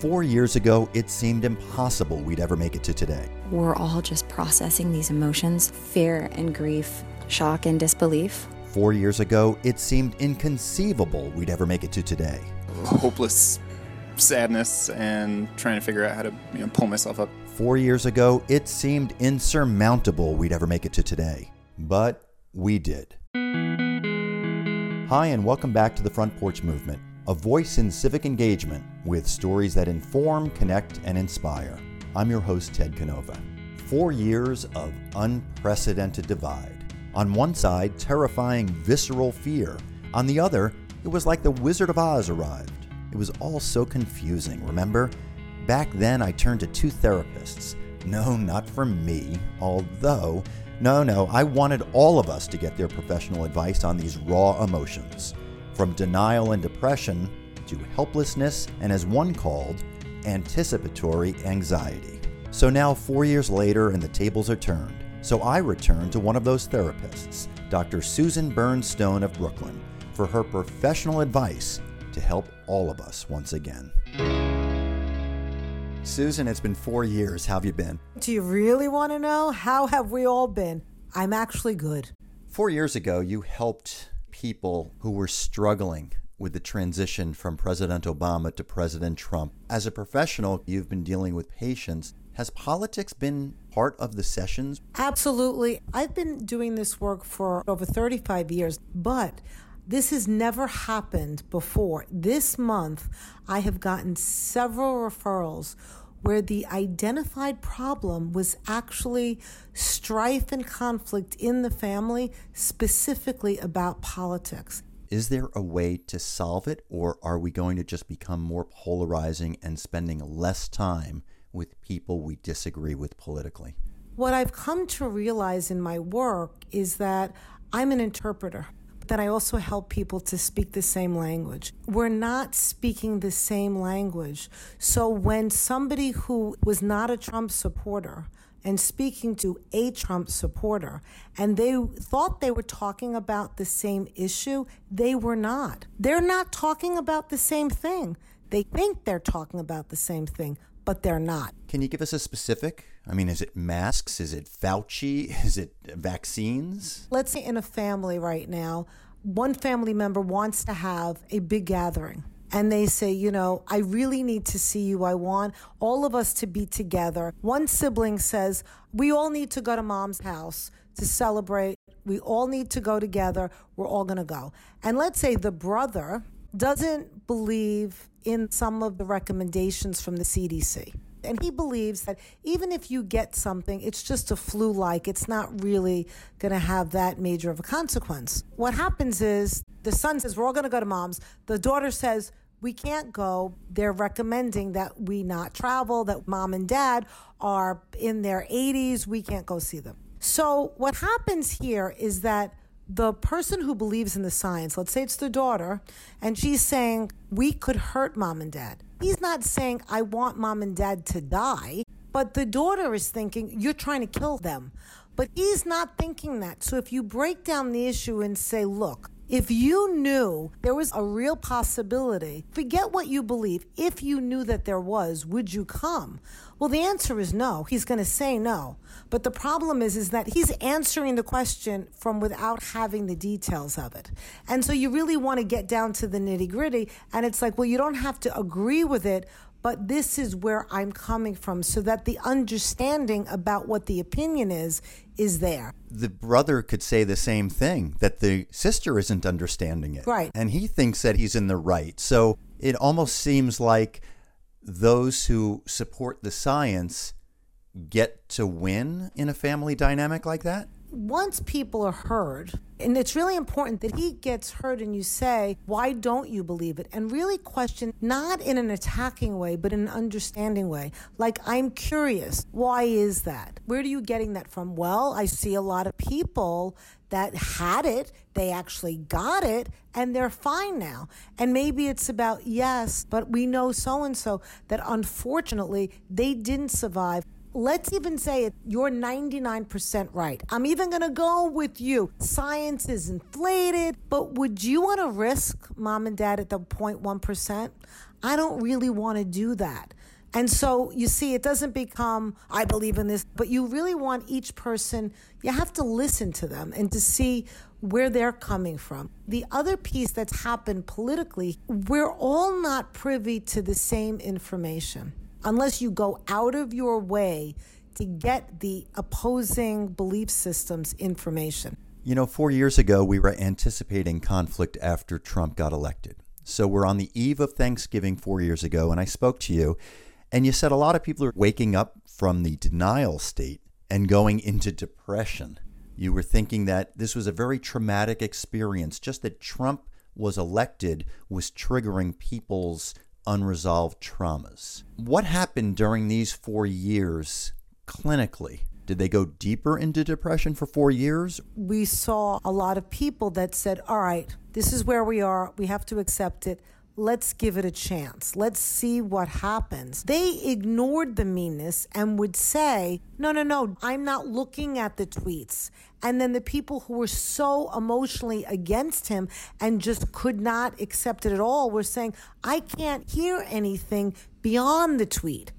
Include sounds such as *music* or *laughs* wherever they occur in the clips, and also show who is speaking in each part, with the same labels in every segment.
Speaker 1: Four years ago, it seemed impossible we'd ever make it to today.
Speaker 2: We're all just processing these emotions fear and grief, shock and disbelief.
Speaker 1: Four years ago, it seemed inconceivable we'd ever make it to today.
Speaker 3: Hopeless sadness and trying to figure out how to you know, pull myself up.
Speaker 1: Four years ago, it seemed insurmountable we'd ever make it to today. But we did. Hi, and welcome back to the Front Porch Movement, a voice in civic engagement with stories that inform, connect, and inspire. I'm your host, Ted Canova. Four years of unprecedented divide. On one side, terrifying, visceral fear. On the other, it was like the Wizard of Oz arrived. It was all so confusing, remember? Back then, I turned to two therapists. No, not for me, although, no, no, I wanted all of us to get their professional advice on these raw emotions. From denial and depression to helplessness, and as one called, anticipatory anxiety. So now, four years later, and the tables are turned. So I returned to one of those therapists, Dr. Susan Bernstone of Brooklyn, for her professional advice to help all of us once again. Susan, it's been four years. How have you been?
Speaker 4: Do you really want to know? How have we all been? I'm actually good.
Speaker 1: Four years ago, you helped people who were struggling with the transition from President Obama to President Trump. As a professional, you've been dealing with patients. Has politics been part of the sessions?
Speaker 4: Absolutely. I've been doing this work for over 35 years, but this has never happened before. This month, I have gotten several referrals where the identified problem was actually strife and conflict in the family, specifically about politics.
Speaker 1: Is there a way to solve it, or are we going to just become more polarizing and spending less time with people we disagree with politically?
Speaker 4: What I've come to realize in my work is that I'm an interpreter that I also help people to speak the same language. We're not speaking the same language. So when somebody who was not a Trump supporter and speaking to a Trump supporter, and they thought they were talking about the same issue, they were not. They're not talking about the same thing. They think they're talking about the same thing, but they're not.
Speaker 1: Can you give us a specific? I mean, is it masks? Is it Fauci? *laughs* Is it vaccines?
Speaker 4: Let's say in a family right now, one family member wants to have a big gathering. And they say, you know, I really need to see you. I want all of us to be together. One sibling says, we all need to go to mom's house to celebrate. We all need to go together. We're all going to go. And let's say the brother doesn't believe in some of the recommendations from the CDC. And he believes that even if you get something, it's just a flu like, it's not really going to have that major of a consequence. What happens is the son says, We're all going to go to mom's. The daughter says, we can't go. They're recommending that we not travel, that mom and dad are in their 80s. We can't go see them. So, what happens here is that the person who believes in the science, let's say it's the daughter, and she's saying, we could hurt mom and dad. He's not saying, I want mom and dad to die, but the daughter is thinking, you're trying to kill them. But he's not thinking that. So if you break down the issue and say, look, if you knew there was a real possibility, forget what you believe. If you knew that there was, would you come? Well, the answer is no. He's going to say no. But the problem is, is that he's answering the question from without having the details of it. And so you really want to get down to the nitty gritty. And it's like, well, you don't have to agree with it, but this is where I'm coming from so that the understanding about what the opinion is is there.
Speaker 1: The brother could say the same thing that the sister isn't understanding it.
Speaker 4: Right.
Speaker 1: And he thinks that he's in the right. So it almost seems like those who support the science get to win in a family dynamic like that?
Speaker 4: Once people are heard, and it's really important that he gets heard and you say, why don't you believe it? And really question, not in an attacking way, but in an understanding way. Like, I'm curious, why is that? Where are you getting that from? Well, I see a lot of people that had it, they actually got it, and they're fine now. And maybe it's about, yes, but we know so and so that unfortunately they didn't survive let's even say it, you're 99% right. I'm even going to go with you. Science is inflated, but would you want to risk mom and dad at the 0.1%? I don't really want to do that. And so you see, it doesn't become, I believe in this, but you really want each person, you have to listen to them and to see where they're coming from. The other piece that's happened politically, we're all not privy to the same information unless you go out of your way to get the opposing belief systems information.
Speaker 1: You know, four years ago, we were anticipating conflict after Trump got elected. So we're on the eve of Thanksgiving four years ago, and I spoke to you, and you said a lot of people are waking up from the denial state and going into depression. You were thinking that this was a very traumatic experience, just that Trump was elected was triggering people's unresolved traumas. What happened during these four years clinically? Did they go deeper into depression for four years?
Speaker 4: We saw a lot of people that said, All right, this is where we are. We have to accept it. Let's give it a chance. Let's see what happens. They ignored the meanness and would say, No, no, no, I'm not looking at the tweets. And then the people who were so emotionally against him and just could not accept it at all were saying, I can't hear anything beyond the tweet.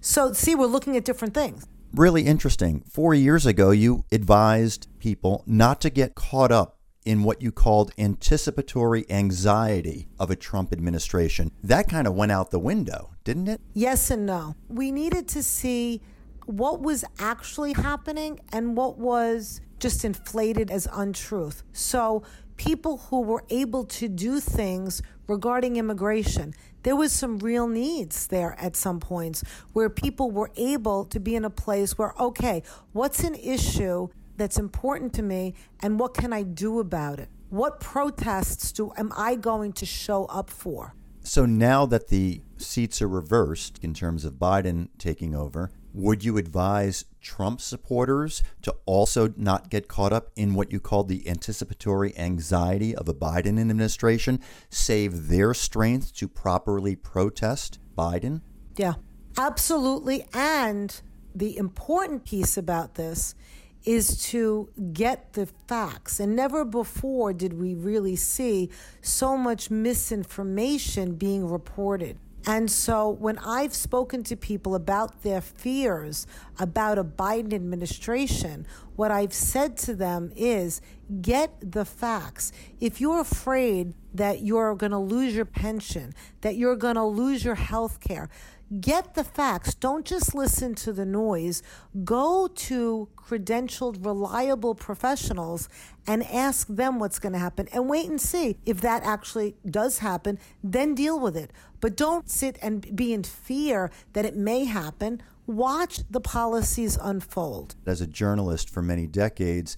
Speaker 4: So, see, we're looking at different things.
Speaker 1: Really interesting. Four years ago, you advised people not to get caught up in what you called anticipatory anxiety of a Trump administration. That kind of went out the window, didn't it?
Speaker 4: Yes and no. We needed to see what was actually happening and what was just inflated as untruth. So, people who were able to do things regarding immigration, there was some real needs there at some points where people were able to be in a place where, okay, what's an issue that's important to me and what can I do about it? What protests do am I going to show up for?
Speaker 1: So now that the seats are reversed in terms of Biden taking over, would you advise Trump supporters to also not get caught up in what you called the anticipatory anxiety of a Biden administration, save their strength to properly protest Biden?
Speaker 4: Yeah, absolutely. And the important piece about this is to get the facts. And never before did we really see so much misinformation being reported. And so when I've spoken to people about their fears about a Biden administration, what I've said to them is get the facts. If you're afraid that you're going to lose your pension, that you're going to lose your health care, Get the facts. Don't just listen to the noise. Go to credentialed, reliable professionals and ask them what's going to happen and wait and see. If that actually does happen, then deal with it. But don't sit and be in fear that it may happen. Watch the policies unfold.
Speaker 1: As a journalist for many decades,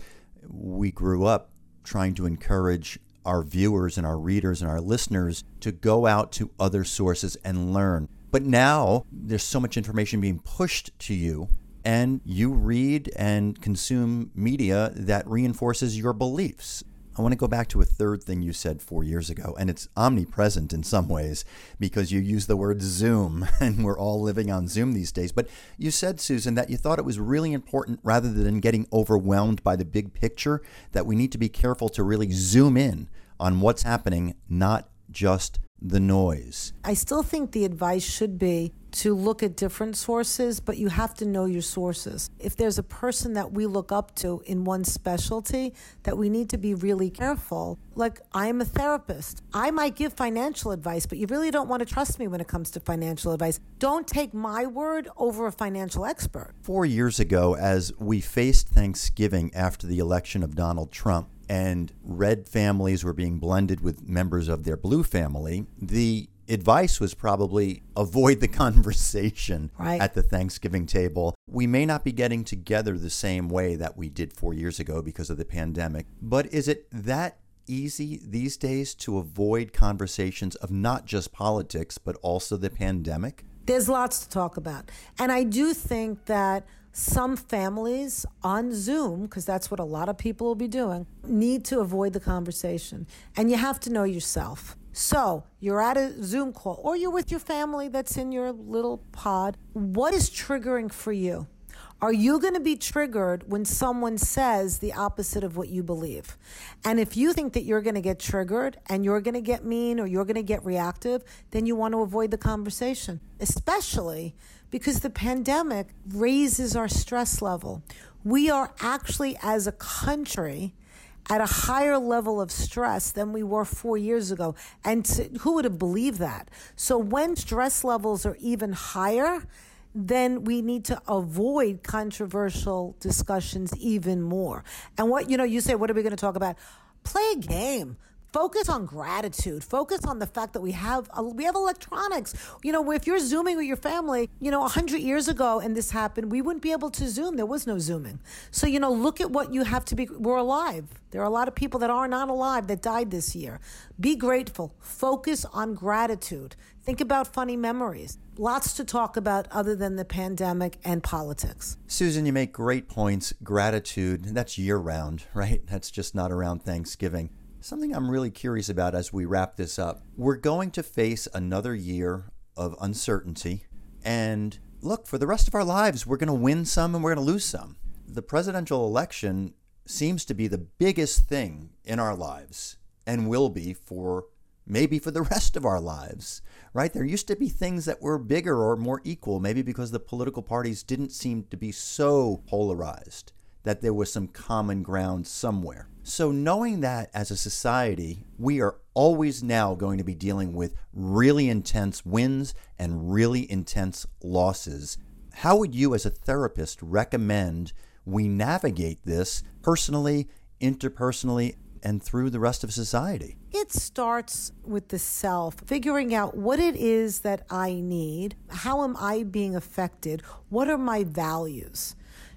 Speaker 1: we grew up trying to encourage our viewers and our readers and our listeners to go out to other sources and learn. But now there's so much information being pushed to you, and you read and consume media that reinforces your beliefs. I want to go back to a third thing you said four years ago, and it's omnipresent in some ways because you use the word Zoom, *laughs* and we're all living on Zoom these days. But you said, Susan, that you thought it was really important rather than getting overwhelmed by the big picture, that we need to be careful to really zoom in on what's happening, not just the noise.
Speaker 4: I still think the advice should be to look at different sources, but you have to know your sources. If there's a person that we look up to in one specialty, that we need to be really careful. Like, I'm a therapist. I might give financial advice, but you really don't want to trust me when it comes to financial advice. Don't take my word over a financial expert.
Speaker 1: Four years ago, as we faced Thanksgiving after the election of Donald Trump, and red families were being blended with members of their blue family, the advice was probably avoid the *laughs* conversation
Speaker 4: right.
Speaker 1: at the Thanksgiving table. We may not be getting together the same way that we did four years ago because of the pandemic, but is it that easy these days to avoid conversations of not just politics, but also the pandemic?
Speaker 4: There's lots to talk about. And I do think that some families on Zoom, because that's what a lot of people will be doing, need to avoid the conversation. And you have to know yourself. So you're at a Zoom call or you're with your family that's in your little pod. What is triggering for you? Are you going to be triggered when someone says the opposite of what you believe? And if you think that you're going to get triggered and you're going to get mean or you're going to get reactive, then you want to avoid the conversation, especially because the pandemic raises our stress level. We are actually, as a country, at a higher level of stress than we were four years ago. And to, who would have believed that? So when stress levels are even higher, then we need to avoid controversial discussions even more. And what, you know, you say, what are we going to talk about? Play a game focus on gratitude. Focus on the fact that we have uh, we have electronics. You know if you're zooming with your family you know 100 years ago and this happened we wouldn't be able to zoom. There was no zooming. So you know look at what you have to be we're alive. There are a lot of people that are not alive that died this year. Be grateful. Focus on gratitude. Think about funny memories. Lots to talk about other than the pandemic and politics.
Speaker 1: Susan you make great points. Gratitude that's year round right? That's just not around thanksgiving Something I'm really curious about as we wrap this up. We're going to face another year of uncertainty. And look, for the rest of our lives, we're going to win some and we're going to lose some. The presidential election seems to be the biggest thing in our lives and will be for maybe for the *laughs* rest of our lives, right? There used to be things that were bigger or more equal, maybe because the political parties didn't seem to be so polarized that there was some common ground somewhere. So, knowing that as a society, we are always now going to be dealing with really intense wins and really intense losses, how would you, as a therapist, recommend we navigate this personally, interpersonally, and through the rest of society?
Speaker 4: It starts with the self, figuring out what it is that I need, how am I being affected, what are my values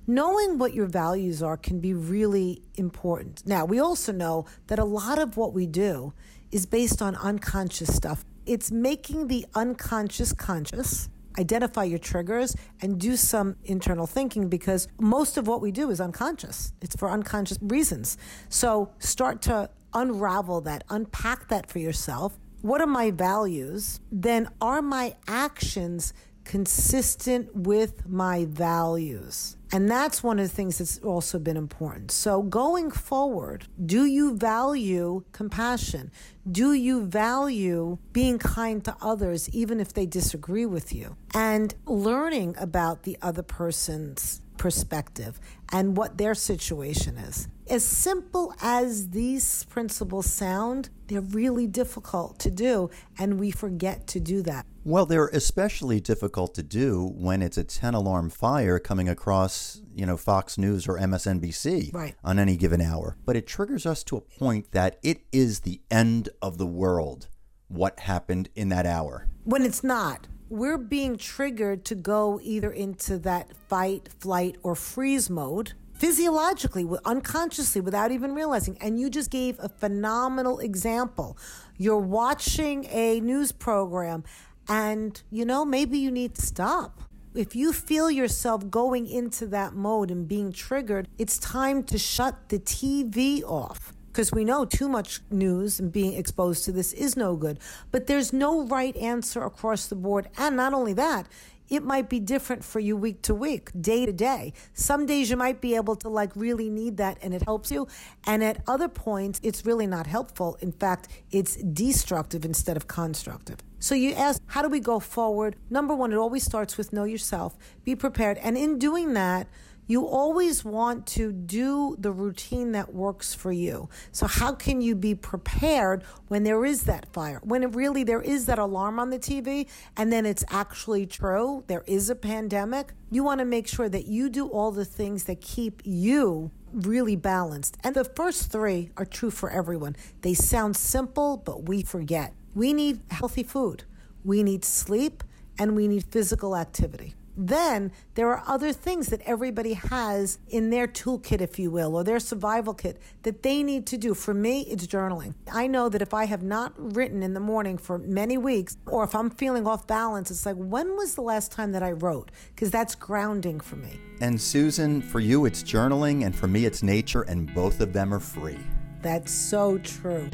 Speaker 4: knowing what your values are can be really important. Now, we also know that a lot of what we do is based on unconscious stuff. It's making the unconscious conscious, identify your triggers, and do some internal thinking because most of what we do is unconscious. It's for unconscious reasons. So start to unravel that, unpack that for yourself. What are my values? Then are my actions consistent with my values? And that's one of the things that's also been important. So, going forward, do you value compassion? Do you value being kind to others, even if they disagree with you? And learning about the other person's perspective and what their situation is. As simple as these principles sound, they're really difficult to do, and we forget to do that.
Speaker 1: Well, they're especially difficult to do when it's a 10 alarm fire coming across, you know, Fox News or MSNBC
Speaker 4: right.
Speaker 1: on any given hour. But it triggers us to a point that it is the end of the world what happened in that hour.
Speaker 4: When it's not we're being triggered to go either into that fight, flight, or freeze mode physiologically, unconsciously, without even realizing. And you just gave a phenomenal example. You're watching a news program, and you know, maybe you need to stop. If you feel yourself going into that mode and being triggered, it's time to shut the TV off because we know too much news and being exposed to this is no good. But there's no right answer across the board. And not only that, it might be different for you week to week, day to day. Some days you might be able to like really need that and it helps you. And at other points, it's really not helpful. In fact, it's destructive instead of constructive. So you ask, how do we go forward? Number one, it always starts with know yourself, be prepared. And in doing that, you always want to do the routine that works for you. So, how can you be prepared when there is that fire? When it really there is that alarm on the TV and then it's actually true, there is a pandemic. You want to make sure that you do all the things that keep you really balanced. And the first three are true for everyone. They sound simple, but we forget. We need healthy food, we need sleep, and we need physical activity then there are other things that everybody has in their toolkit, if you will, or their survival kit that they need to do. For me, it's journaling. I know that if I have not written in the morning for many weeks, or if I'm feeling off balance, it's like, when was the last time that I wrote? Because that's grounding for me.
Speaker 1: And Susan, for you, it's journaling, and for me, it's nature, and both of them are free.
Speaker 4: That's so true.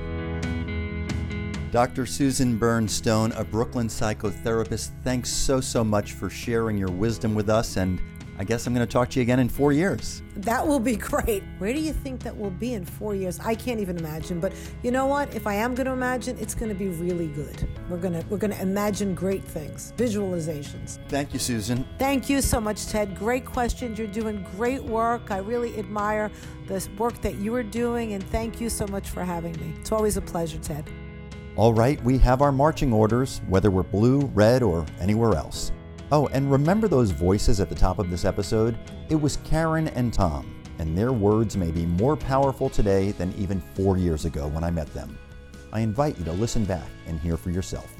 Speaker 1: Dr. Susan Bernstone, a Brooklyn psychotherapist, thanks so, so much for sharing your wisdom with us. And I guess I'm going to talk to you again in four years.
Speaker 4: That will be *laughs* great. Where do you think that will be in four years? I can't even imagine. But you know what? If I am going to imagine, it's going to be really good. We're gonna we're gonna imagine great things, visualizations.
Speaker 1: Thank you, Susan.
Speaker 4: Thank you so much, Ted. Great questions. You're doing great work. I really admire the work that you are doing, and thank you so much for having me. It's always a pleasure, Ted.
Speaker 1: All right, we have our marching orders, whether we're blue, red, or anywhere else. Oh, and remember those voices at the top of this episode? It was Karen and Tom, and their words may be more powerful today than even four years ago when I met them. I invite you to listen back and hear for yourself.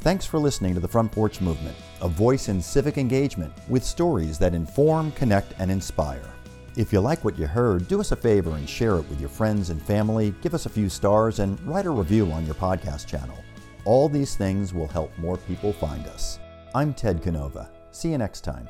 Speaker 1: Thanks for listening to the Front Porch Movement, a voice in civic engagement with stories that inform, connect, and inspire. If you like what you heard, do us a favor and share it with your friends and family, give us a few stars, and write a review on your podcast channel. All these things will help more people find us. I'm Ted Canova. See you next time.